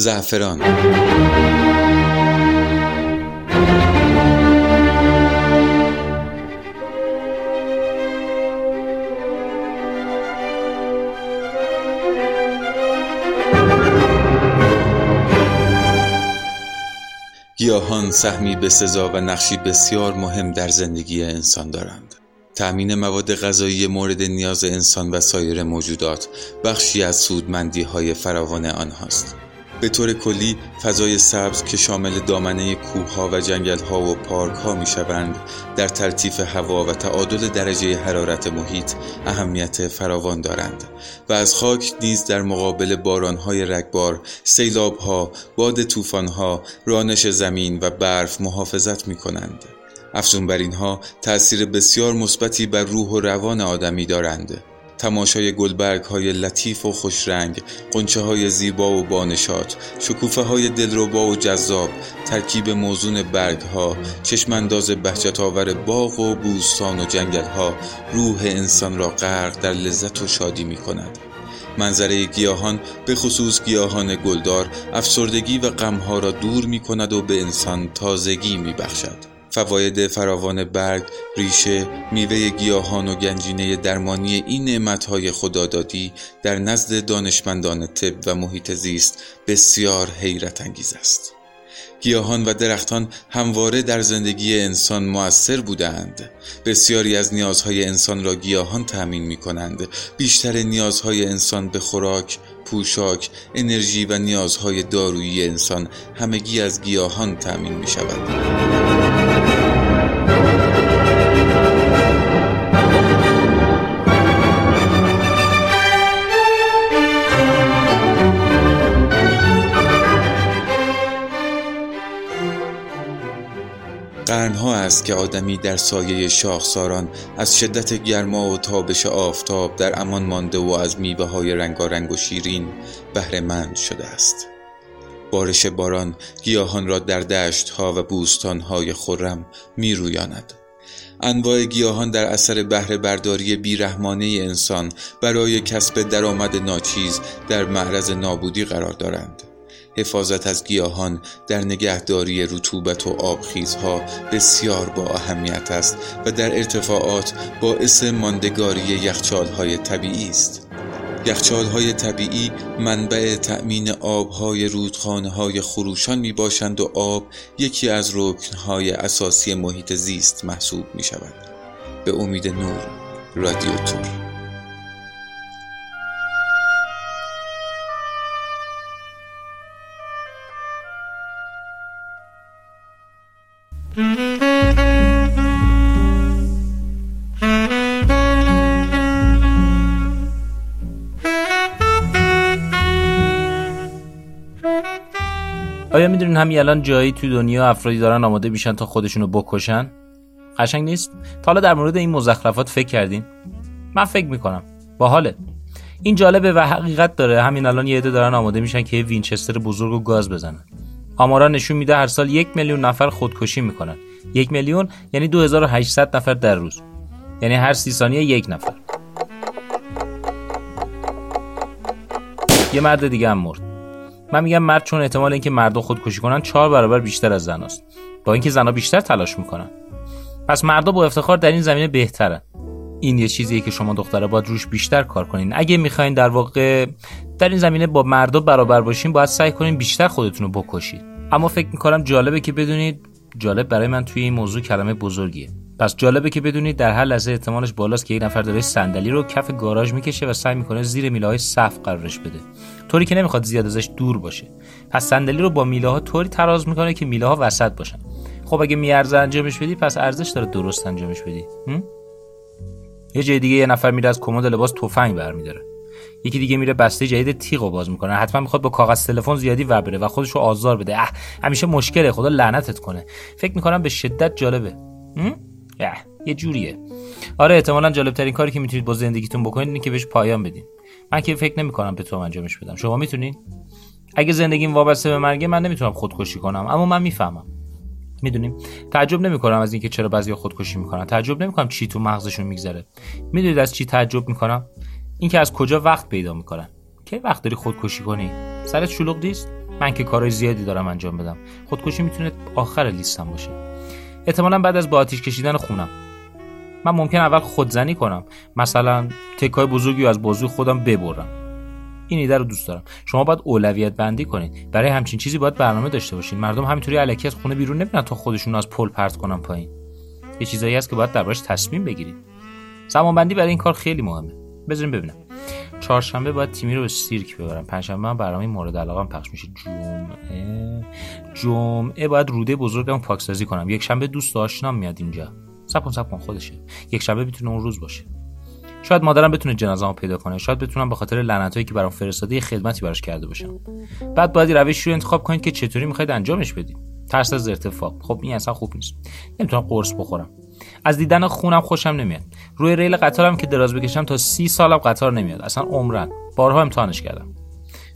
زعفران. گیاهان سهمی به سزا و نقشی بسیار مهم در زندگی انسان دارند. تأمین مواد غذایی مورد نیاز انسان و سایر موجودات بخشی از سودمندی های فراوان آنهاست. به طور کلی فضای سبز که شامل دامنه کوهها و جنگلها و پارکها می شوند در تلطیف هوا و تعادل درجه حرارت محیط اهمیت فراوان دارند و از خاک نیز در مقابل بارانهای رگبار، سیلابها، باد طوفانها، رانش زمین و برف محافظت می کنند. افزون بر اینها تأثیر بسیار مثبتی بر روح و روان آدمی دارند تماشای گلبرگ های لطیف و خوشرنگ قنچه های زیبا و بانشات شکوفه های دلربا و جذاب ترکیب موزون برگ ها چشمانداز بهجت باغ و بوستان و جنگل ها روح انسان را غرق در لذت و شادی می کند منظره گیاهان به خصوص گیاهان گلدار افسردگی و غمها را دور می کند و به انسان تازگی می بخشد. فواید فراوان برگ، ریشه، میوه گیاهان و گنجینه درمانی این نعمتهای خدادادی در نزد دانشمندان طب و محیط زیست بسیار حیرت انگیز است. گیاهان و درختان همواره در زندگی انسان مؤثر بودند. بسیاری از نیازهای انسان را گیاهان تأمین می کنند بیشتر نیازهای انسان به خوراک، پوشاک، انرژی و نیازهای دارویی انسان همگی از گیاهان تأمین می شود است که آدمی در سایه شاخساران از شدت گرما و تابش آفتاب در امان مانده و از میوه های رنگارنگ و شیرین بهرهمند شده است. بارش باران گیاهان را در دشت ها و بوستان های خرم می رویاند انواع گیاهان در اثر بهره برداری بیرحمانه انسان برای کسب درآمد ناچیز در معرض نابودی قرار دارند. حفاظت از گیاهان در نگهداری رطوبت و آبخیزها بسیار با اهمیت است و در ارتفاعات باعث ماندگاری یخچالهای طبیعی است. یخچالهای طبیعی منبع تأمین آبهای رودخانه های خروشان می باشند و آب یکی از رکنهای اساسی محیط زیست محسوب می شود به امید نور رادیو تور. می‌دونین همین الان جایی تو دنیا افرادی دارن آماده میشن تا خودشونو بکشن؟ قشنگ نیست؟ تا حالا در مورد این مزخرفات فکر کردین؟ من فکر می‌کنم. باحاله. این جالبه و حقیقت داره. همین الان یه عده دارن آماده میشن که وینچستر بزرگ و گاز بزنن. آمارا نشون میده هر سال یک میلیون نفر خودکشی می‌کنن. یک میلیون یعنی 2800 نفر در روز. یعنی هر سی ثانیه یک نفر. یه مرد دیگه هم مرد. من میگم مرد چون احتمال اینکه مردا خودکشی کنن چهار برابر بیشتر از زناست با اینکه زنها بیشتر تلاش می‌کنن. پس مردا با افتخار در این زمینه بهترن. این یه چیزیه که شما دختره باید روش بیشتر کار کنین. اگه می‌خواین در واقع در این زمینه با مردا برابر باشین باید سعی کنین بیشتر خودتون رو بکشید اما فکر می‌کنم جالبه که بدونید جالب برای من توی این موضوع کلمه بزرگیه. پس جالبه که بدونید در هر لحظه احتمالش بالاست که یک نفر داره صندلی رو کف گاراژ می‌کشه و سعی می‌کنه زیر میله های صف قرارش بده. طوری که نمی‌خواد زیاد ازش دور باشه. پس صندلی رو با میله ها طوری تراز می‌کنه که میله ها وسط باشن. خب اگه میارزه انجامش بدی پس ارزش داره درست انجامش بدی. یه جای دیگه یه نفر میره از کمد لباس تفنگ برمیداره. یکی دیگه میره بسته جدید تیغو باز می‌کنه. حتما می‌خواد با کاغذ تلفن زیادی ور بره و خودش رو آزار بده. اه همیشه مشکله خدا لعنتت کنه. فکر می‌کنم به شدت جالبه. یه جوریه. آره احتمالا جالب ترین کاری که می‌تونید با زندگیتون بکنید اینه که بهش پایان بدین. من که فکر نمی کنم تو انجامش بدم. شما می‌تونین؟ اگه زندگیم وابسته به مرگه من نمی‌تونم خودکشی کنم اما من می‌فهمم. می‌دونیم؟ تعجب نمی کنم از اینکه چرا بعضی خودکشی می‌کنن. تعجب نمی کنم چی تو مغزشون میگذره. می‌دونید از چی تعجب می‌کنم؟ اینکه از کجا وقت پیدا می‌کنن. کی وقت داری خودکشی کنی؟ سرت شلوغ نیست؟ من که کارهای زیادی دارم انجام بدم. خودکشی می‌تونه آخر لیستم باشه. احتمالا بعد از با آتیش کشیدن خونم. من ممکن اول خودزنی کنم. مثلا تکای بزرگی از بازوی خودم ببرم. این ایده رو دوست دارم. شما باید اولویت بندی کنید. برای همچین چیزی باید برنامه داشته باشین. مردم همینطوری علکی از خونه بیرون نمیرن تا خودشون از پل پرت کنن پایین. یه چیزایی هست که باید دربارش تصمیم بگیرید. زمان بندی برای این کار خیلی مهمه. بذاریم ببینم. چهارشنبه باید تیمی رو به سیرک ببرم. پنجشنبه هم برنامه مورد علاقه پخش میشه. جمعه. جمعه باید روده بزرگم پاکسازی کنم. یک شنبه دوست آشنام میاد اینجا. سب کن خودشه. یک شنبه می‌تونه اون روز باشه. شاید مادرم بتونه جنازه‌مو پیدا کنه. شاید بتونم به خاطر لعنتایی که برام فرستاده یه خدمتی براش کرده باشم. بعد باید روشی رو انتخاب کنید که چطوری می‌خواید انجامش بدید. ترس از ارتفاع. خب این اصلا خوب نیست. نمی‌تونم قرص بخورم. از دیدن خونم خوشم نمیاد. روی ریل قطارم که دراز بکشم تا سی سالم قطار نمیاد. اصلا عمرن. بارها امتحانش کردم.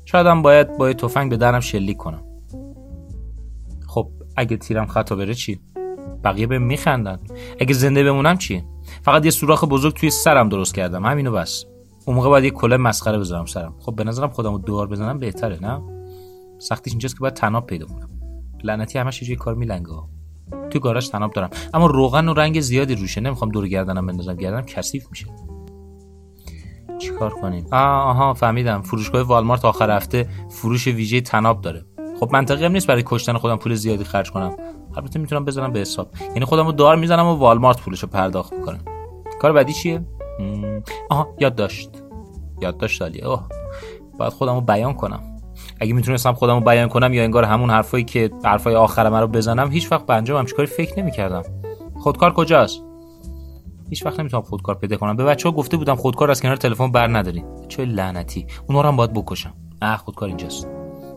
شایدم باید با تفنگ به درم شلیک کنم. خب اگه تیرم خطا بره چی؟ بقیه به میخندن. اگه زنده بمونم چی؟ فقط یه سوراخ بزرگ توی سرم درست کردم. همینو بس. اون موقع باید یه کله مسخره بذارم سرم. خب به نظرم خودمو دوار بزنم بهتره نه؟ سختیش اینجاست که باید تناب پیدا کنم. لعنتی همش یه کار میلنگه. تو گاراژ تناب دارم. اما روغن و رنگ زیادی روشه. نمی‌خوام دور گردنم بندازم. گردنم کثیف میشه. چیکار کنیم؟ آه آها فهمیدم. فروشگاه والمارت آخر هفته فروش ویژه تناب داره. خب منطقی هم نیست برای کشتن خودم پول زیادی خرج کنم. البته می‌تونم بزنم به حساب. یعنی خودم رو دار می‌زنم و والمارت پولشو پرداخت می‌کنم. کار بعدی چیه؟ آها یاد داشت یاد داشت اوه. باید خودم رو بیان کنم. اگه می‌تونستم خودم رو بیان کنم یا انگار همون حرفایی که حرفای آخر من رو بزنم هیچ وقت به انجام کاری فکر نمی‌کردم. خودکار کجاست؟ هیچ وقت نمی‌تونم خودکار پیدا کنم. به بچه ها گفته بودم خودکار از کنار تلفن بر نداری. چه لعنتی. اونا رو هم باید بکشم. اه خودکار اینجاست.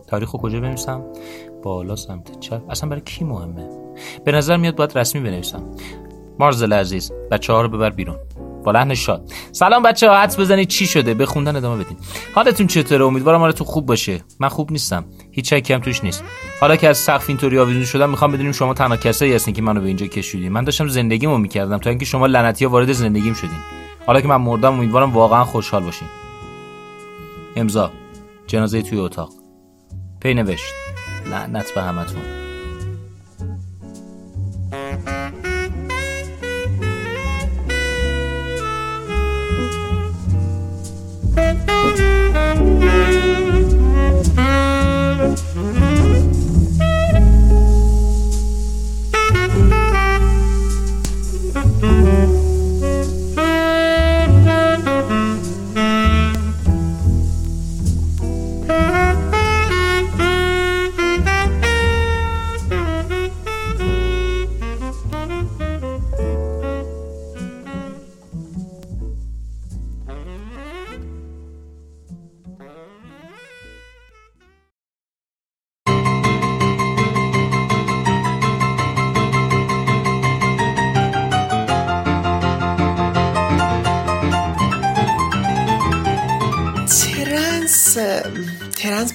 تاریخ رو کجا بنویسم؟ بالا سمت چپ. اصلا برای کی مهمه؟ به نظر میاد باید رسمی بنویسم. مارزل عزیز بچه ها رو ببر بیرون. با لحن شاد. سلام بچه ها حدس بزنید. چی شده؟ به خوندن ادامه بدین حالتون چطوره؟ امیدوارم حالتون خوب باشه. من خوب نیستم. هیچ شکی هم توش نیست. حالا که از سقف اینطوری آویزون شدم می‌خوام بدونیم شما تنها کسایی هستین که منو به اینجا کشیدین. من داشتم زندگیمو می‌کردم تا اینکه شما لعنتی ها وارد زندگیم شدین. حالا که من مردم امیدوارم واقعا خوشحال باشین. امضا. جنازه توی اتاق. پی نوشت. لعنت به همتون.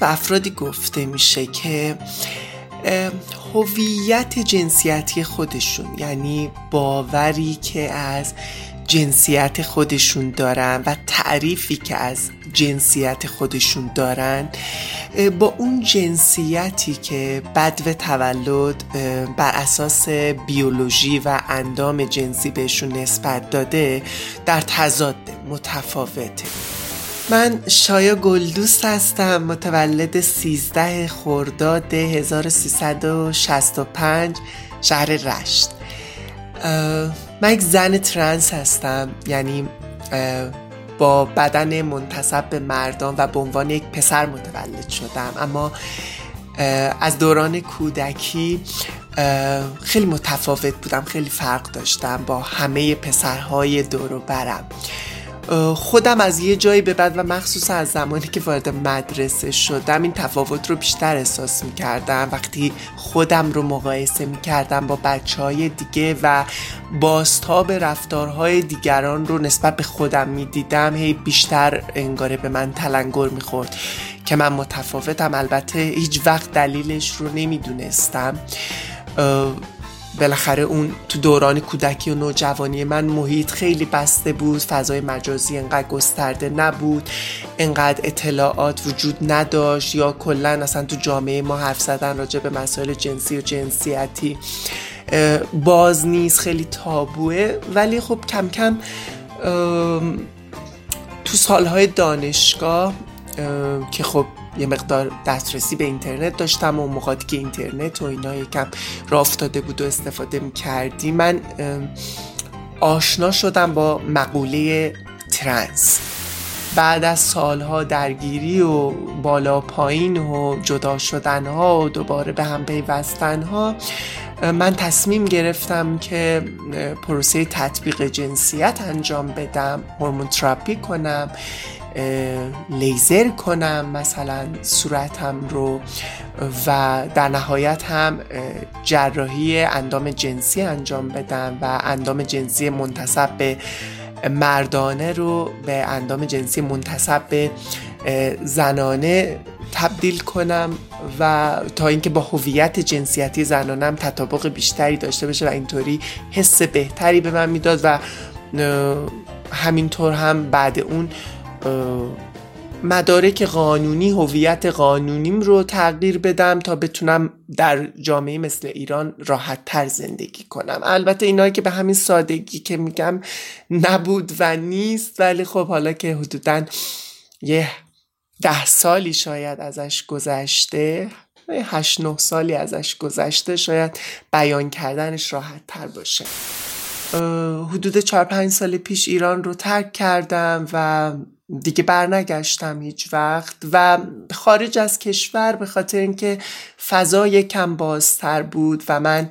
به افرادی گفته میشه که هویت جنسیتی خودشون یعنی باوری که از جنسیت خودشون دارن و تعریفی که از جنسیت خودشون دارن با اون جنسیتی که بدو تولد بر اساس بیولوژی و اندام جنسی بهشون نسبت داده در تضاد متفاوته. من شایا گلدوست هستم متولد 13 خرداد 1365 شهر رشت. من یک زن ترنس هستم یعنی با بدن منتصب به مردان و به عنوان یک پسر متولد شدم. اما از دوران کودکی خیلی متفاوت بودم خیلی فرق داشتم با همه پسرهای دور و برم. خودم از یه جایی به بعد و مخصوصا از زمانی که وارد مدرسه شدم این تفاوت رو بیشتر احساس می‌کردم. وقتی خودم رو مقایسه می‌کردم با بچه های دیگه و باستاب رفتارهای دیگران رو نسبت به خودم می‌دیدم هی بیشتر انگاره به من تلنگر می‌خورد که من متفاوتم. البته هیچ وقت دلیلش رو نمی‌دونستم. بالاخره اون تو دوران کودکی و نوجوانی من محیط خیلی بسته بود. فضای مجازی انقدر گسترده نبود. انقدر اطلاعات وجود نداشت. یا کلا اصلا تو جامعه ما حرف زدن راجع به مسائل جنسی و جنسیتی باز نیست خیلی تابوه. ولی خب کم کم تو سالهای دانشگاه که خب یه مقدار دسترسی به اینترنت داشتم و موقعی که اینترنت و اینا یکم راه افتاده بود و استفاده می کردی من آشنا شدم با مقوله ترنس بعد از سالها درگیری و بالا پایین و جدا شدن ها و دوباره به هم پیوستن ها من تصمیم گرفتم که پروسه تطبیق جنسیت انجام بدم هورمون تراپی کنم لیزر کنم مثلا صورتم رو و در نهایت هم جراحی اندام جنسی انجام بدم و اندام جنسی منتصب به مردانه رو به اندام جنسی منتصب به زنانه تبدیل کنم و تا اینکه با هویت جنسیتی زنانم تطابق بیشتری داشته باشه و اینطوری حس بهتری به من می‌داد و همینطور هم بعد اون مدارک قانونی هویت قانونیم رو تغییر بدم تا بتونم در جامعه مثل ایران راحت تر زندگی کنم. البته اینایی که به همین سادگی که میگم نبود و نیست ولی خب حالا که حدودا یه ده سالی شاید ازش گذشته هشت نه سالی ازش گذشته شاید بیان کردنش راحت تر باشه. حدود چهار پنج سال پیش ایران رو ترک کردم و دیگه برنگشتم هیچ وقت و خارج از کشور به خاطر اینکه فضا کم بازتر بود و من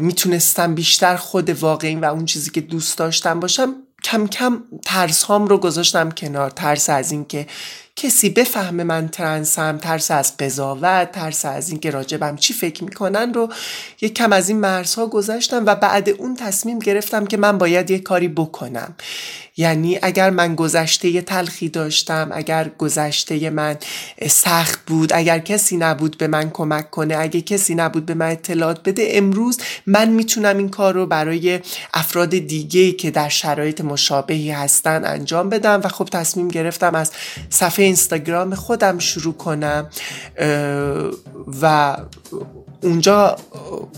می‌تونستم بیشتر خود واقعی و اون چیزی که دوست داشتم باشم کم کم ترس هام رو گذاشتم کنار. ترس از اینکه کسی بفهمه من ترنسم ترس از قضاوت ترس از اینکه راجبم چی فکر می‌کنن رو یک کم از این مرزها گذاشتم و بعد اون تصمیم گرفتم که من باید یه کاری بکنم. یعنی اگر من گذشته تلخی داشتم اگر گذشته من سخت بود اگر کسی نبود به من کمک کنه اگر کسی نبود به من اطلاعات بده امروز من می‌تونم این کار رو برای افراد دیگه که در شرایط مشابهی هستن انجام بدم و خب تصمیم گرفتم از صفحه اینستاگرام خودم شروع کنم و اونجا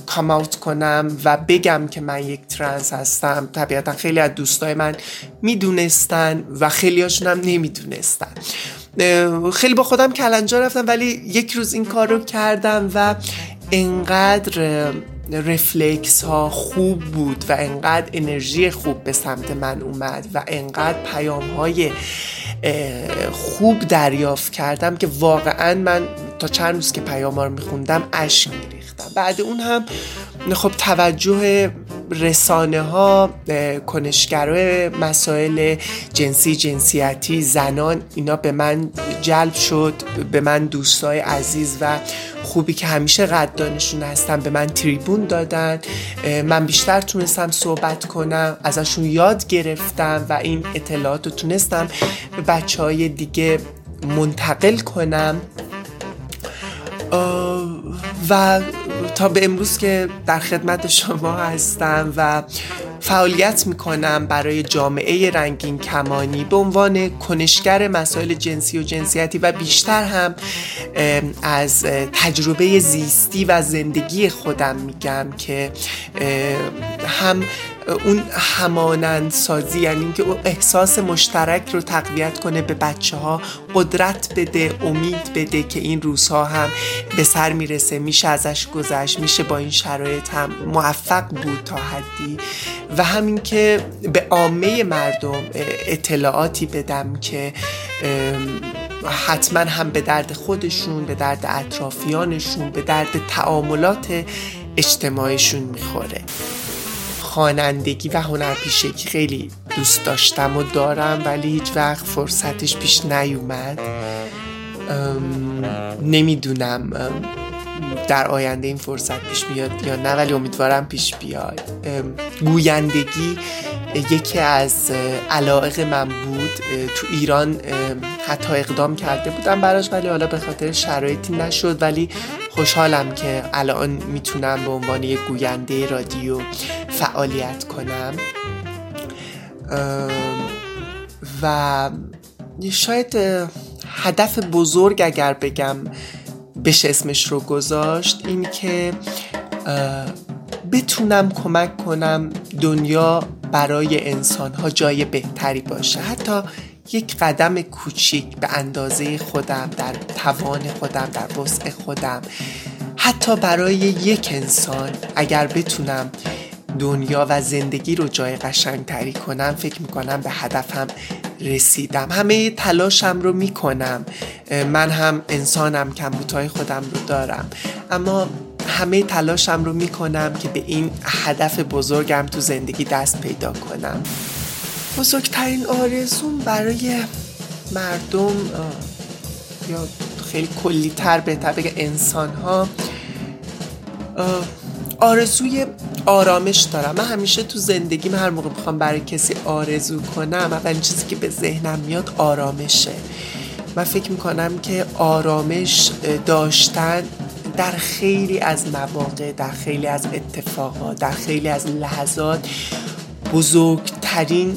کام اوت کنم و بگم که من یک ترنس هستم. طبیعتا خیلی از دوستای من می‌دونستن و خیلی هاشون هم نمی‌دونستن. خیلی با خودم کلنجا رفتم ولی یک روز این کار رو کردم و انقدر رفلکس ها خوب بود و انقدر انرژی خوب به سمت من اومد و انقدر پیام های خوب دریافت کردم که واقعا من تا چند روز که پیام ها رو میخوندم اشک بعد اون هم خب توجه رسانه ها کنشگرای مسائل جنسی جنسیتی زنان اینا به من جلب شد به من دوستای عزیز و خوبی که همیشه قدردانشون هستم به من تریبون دادن. من بیشتر تونستم صحبت کنم ازشون یاد گرفتم و این اطلاعات رو تونستم به بچه های دیگه منتقل کنم. و تا به امروز که در خدمت شما هستم و فعالیت می‌کنم برای جامعه رنگین کمانی به عنوان کنشگر مسائل جنسی و جنسیتی و بیشتر هم از تجربه زیستی و زندگی خودم میگم که هم اون همانند سازی یعنی اینکه اون احساس مشترک رو تقویت کنه به بچه ها قدرت بده امید بده که این روزها هم به سر می‌رسه میشه ازش گذشت میشه با این شرایط هم موفق بود تا حدی. و همین که به عامه مردم اطلاعاتی بدم که حتما هم به درد خودشون به درد اطرافیانشون به درد تعاملات اجتماعیشون می‌خوره. خوانندگی و هنرپیشگی خیلی دوست داشتم و دارم ولی هیچ وقت فرصتش پیش نیومد. نمی‌دونم در آینده این فرصت پیش بیاد یا نه ولی امیدوارم پیش بیاد. گویندگی یکی از علائق من بود. تو ایران حتی اقدام کرده بودم براش ولی حالا به خاطر شرایطی نشد. ولی خوشحالم که الان می‌تونم به عنوان یک گوینده رادیو فعالیت کنم. و شاید هدف بزرگ اگر بگم بشه اسمش رو گذاشت این که بتونم کمک کنم دنیا برای انسان ها جای بهتری باشه. حتی یک قدم کوچیک به اندازه خودم در توان خودم در وسع خودم. حتی برای یک انسان اگر بتونم دنیا و زندگی رو جای قشنگ کنم فکر می‌کنم به هدفم رسیدم. همه تلاشم رو می‌کنم. من هم انسانم کمبوتای خودم رو دارم. اما همه تلاشم رو می‌کنم که به این هدف بزرگم تو زندگی دست پیدا کنم. بزرگترین آرزوم برای مردم یا خیلی کلی تر بهتر بگه انسان ها آرزوی آرامش دارم. من همیشه تو زندگیم هر موقع می‌خوام برای کسی آرزو کنم اولین چیزی که به ذهنم میاد آرامشه. من فکر می‌کنم که آرامش داشتن در خیلی از مواقع در خیلی از اتفاقات در خیلی از لحظات بزرگترین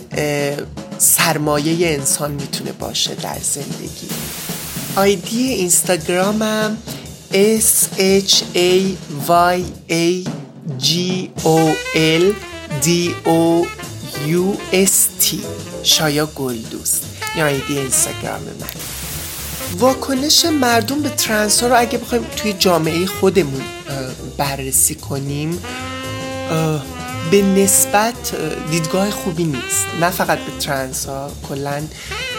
سرمایه انسان می‌تونه باشه در زندگی. آیدی اینستاگرامم S H A Y A G O L D O U S T. شایا گلدوست. یا آیدی اینستاگرام من. واکنش مردم به ترنس ها رو اگه بخوایم توی جامعه خودمون بررسی کنیم به نسبت دیدگاه خوبی نیست. نه فقط به ترنس ها کلا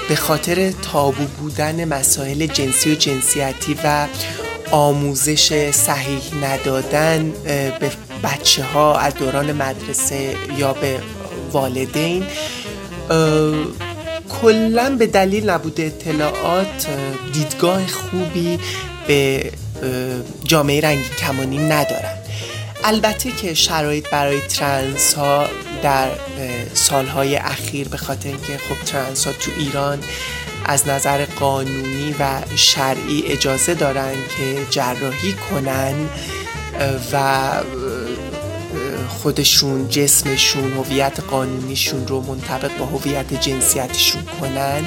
به خاطر تابو بودن مسائل جنسی و جنسیتی و آموزش صحیح ندادن به بچه ها از دوران مدرسه یا به والدین کلا به دلیل نبود اطلاعات دیدگاه خوبی به جامعه رنگی کمانی ندارن البته که شرایط برای ترنس ها در سالهای اخیر به خاطر اینکه خب ترنس ها تو ایران از نظر قانونی و شرعی اجازه دارن که جراحی کنن و خودشون جسمشون هویت قانونیشون رو منطبق با هویت جنسیتشون کنن.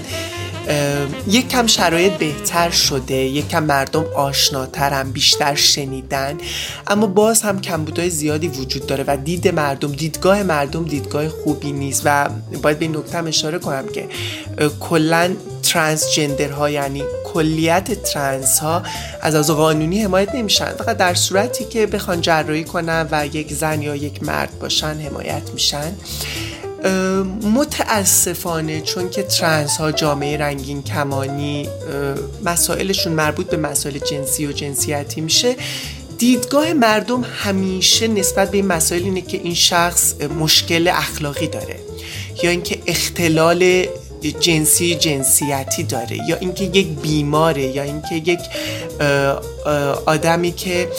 یک کم شرایط بهتر شده یک کم مردم آشناترن بیشتر شنیدن. اما باز هم کمبودهای زیادی وجود داره و دید مردم دیدگاه مردم دیدگاه خوبی نیست و باید به این نکته اشاره کنم که کلا ترانسجندر ها یعنی کلیت ترنس ها از از قانونی حمایت نمیشن. فقط در صورتی که بخوان جراحی کنن و یک زن یا یک مرد باشن حمایت میشن. متاسفانه چون که ترنس ها جامعه رنگین کمانی مسائلشون مربوط به مسائل جنسی و جنسیتی میشه دیدگاه مردم همیشه نسبت به این مسائل اینه که این شخص مشکل اخلاقی داره یا اینکه اختلال جنسی جنسیتی داره یا اینکه یک بیماره یا اینکه یک آدمی که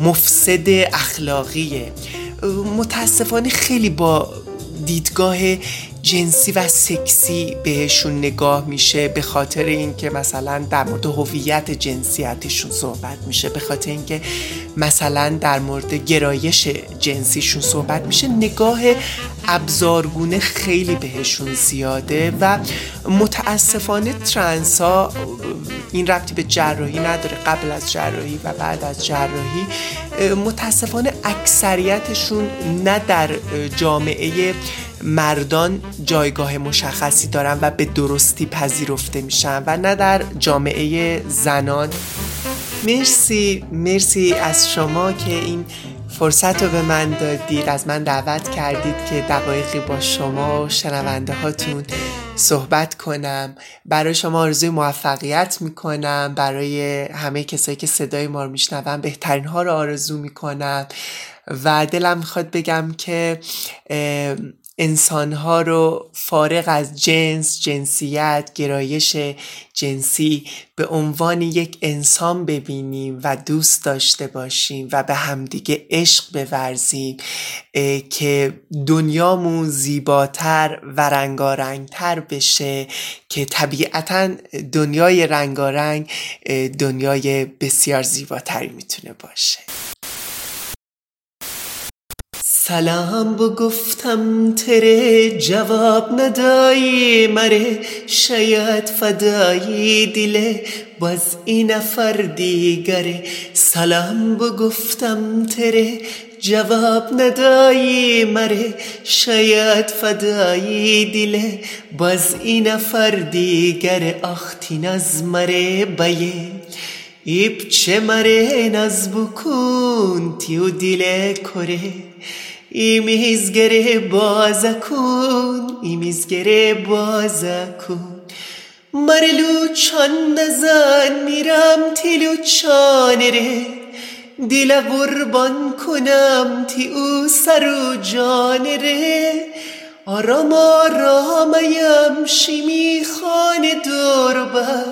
مفسد اخلاقیه. متاسفانه خیلی با دیدگاه جنسی و سکسی بهشون نگاه میشه به خاطر اینکه مثلا در مورد هویت جنسیتشون صحبت میشه به خاطر اینکه مثلا در مورد گرایش جنسیشون صحبت میشه نگاه ابزارگونه خیلی بهشون زیاده و متاسفانه ترنس ها این ربطی به جراحی نداره. قبل از جراحی و بعد از جراحی متاسفانه اکثریتشون نه در جامعه مردان جایگاه مشخصی دارن و به درستی پذیرفته میشن و نه در جامعه زنان. مرسی مرسی از شما که این فرصت رو به من دادید. از من دعوت کردید که دقایقی با شما و شنونده هاتون صحبت کنم. برای شما آرزوی موفقیت می‌کنم. برای همه کسایی که صدای ما رو میشنون بهترین ها رو آرزو می‌کنم. و دلم می‌خواد بگم که انسانها رو فارغ از جنس، جنسیت، گرایش جنسی به عنوان یک انسان ببینیم و دوست داشته باشیم و به همدیگه عشق بورزیم که دنیامون زیباتر و رنگارنگتر بشه که طبیعتا دنیای رنگارنگ دنیای بسیار زیباتری می‌تونه باشه. سلام بگفتم تره جواب ندایی مره شاید فدایی دله باز این نفر دیگره سلام بگفتم تره جواب ندایی مره شاید فدایی دله باز این نفر دیگره آختی نز مره بیه ایب چه مره نز بکن تیو دله کره. ایمیزگره بازکن ایمیزگره بازکن مرلو چان نزن میرم تیلو چانره دل قربان کنم تی او سر و جانره آرام آرامیم شیمی خانه دور بر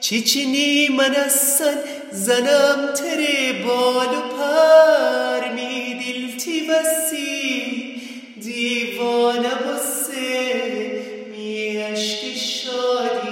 چیچینی من اصن زنم تری بال و پر می دلتی بسی. دیوانه بسه می عشق شادی.